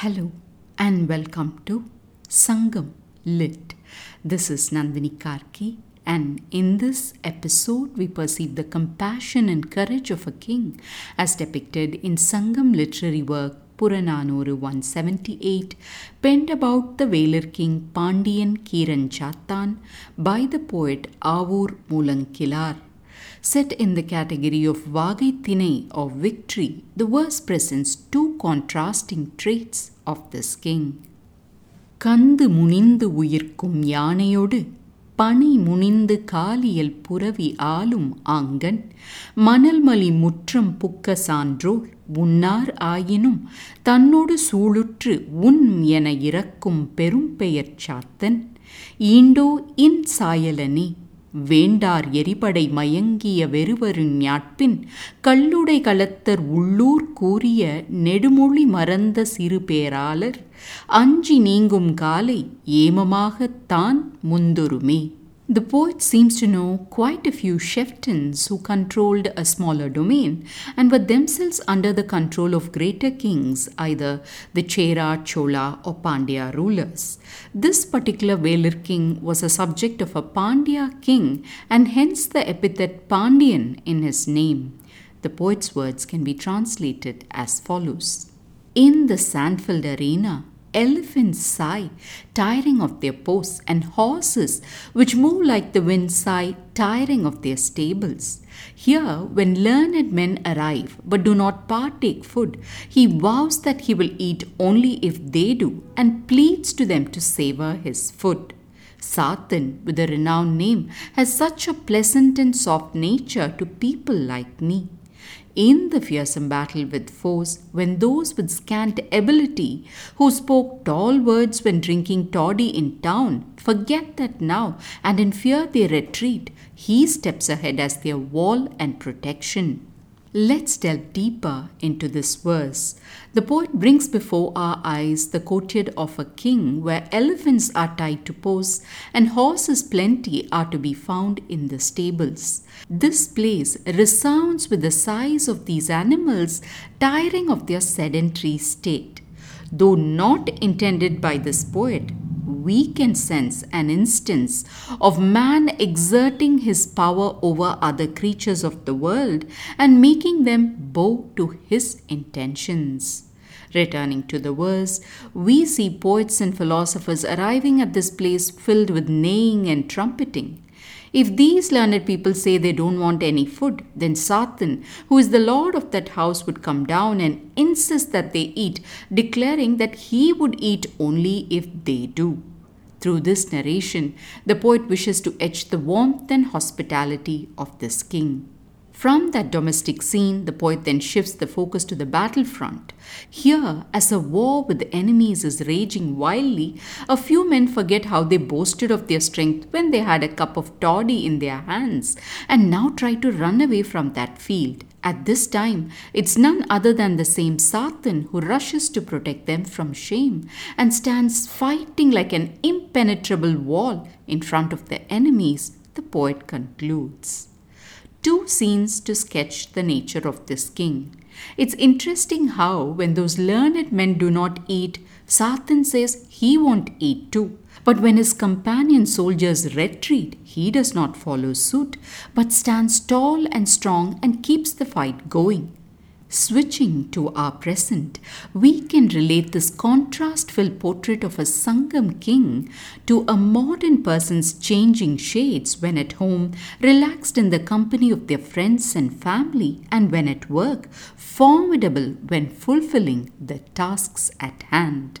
Hello and welcome to Sangam Lit. This is Nandini Karki, and in this episode, we perceive the compassion and courage of a king as depicted in Sangam literary work Puranaanooru 178, penned about the Velir king Pandiyan Keeransaathan by the poet Avoor Moolankizhaar. Set in the category of Vagai Tinai of victory, the verse presents two contrasting traits of this king. கந்து முனிந்து உயிர்க்கும் யானையோடு பனை முனிந்து காலியல் புரவி ஆளும் ஆங்கன் மணல்மலி முற்றம் புக்க சான்றோர் உன்னார் ஆயினும் தன்னோடு சூளுற்று உன் என இறக்கும் பெரும் பெயர் சாத்தன் ஈண்டோ இன் சாயலனே வேண்டார் எரிபடை மயங்கிய வெறுவரின் ஞாட்பின் கல்லுடை கலத்தர் உள்ளூர் கூறிய நெடுமொழி மறந்த சிறு பேராளர் அஞ்சி நீங்கும் காலை ஏமமாகத்தான் முந்தொருமே. The poet seems to know quite a few chieftains who controlled a smaller domain and were themselves under the control of greater kings, either the Chera, Chola, or Pandya rulers. This particular Velir king was a subject of a Pandya king and hence the epithet Pandiyan in his name. The poet's words can be translated as follows In the sand-filled arena, elephants sigh, tiring of their posts, and horses, which move like the wind, sigh, tiring of their stables. Here, when learned men arrive but do not partake food, he vows that he will eat only if they do, and pleads to them to savor his food. Saathan, with a renowned name, has such a pleasant and soft nature to people like me in the fearsome battle with foes, when those with scant ability, who spoke tall words when drinking toddy in town, forget that now, and in fear they retreat, he steps ahead as their wall and protection. Let's delve deeper into this verse. The poet brings before our eyes the courtyard of a king where elephants are tied to posts and horses plenty are to be found in the stables. This place resounds with the sighs of these animals tiring of their sedentary state. Though not intended by this poet, we can sense an instance of man exerting his power over other creatures of the world and making them bow to his intentions. Returning to the verse, we see poets and philosophers arriving at this place filled with neighing and trumpeting. If these learned people say they don't want any food, then Saathan, who is the lord of that house, would come down and insist that they eat, declaring that he would eat only if they do. Through this narration, the poet wishes to etch the warmth and hospitality of this king. From that domestic scene, the poet then shifts the focus to the battlefront. Here, as a war with the enemies is raging wildly, a few men forget how they boasted of their strength when they had a cup of toddy in their hands and now try to run away from that field. At this time, it's none other than the same Saathan who rushes to protect them from shame and stands fighting like an impenetrable wall in front of the enemies, the poet concludes two scenes to sketch the nature of this king. It's interesting how, when those learned men do not eat, Saathan says he won't eat too. But when his companion soldiers retreat, he does not follow suit, but stands tall and strong and keeps the fight going. Switching to our present, we can relate this contrast filled portrait of a Sangam king to a modern person's changing shades when at home, relaxed in the company of their friends and family, and when at work, formidable when fulfilling the tasks at hand.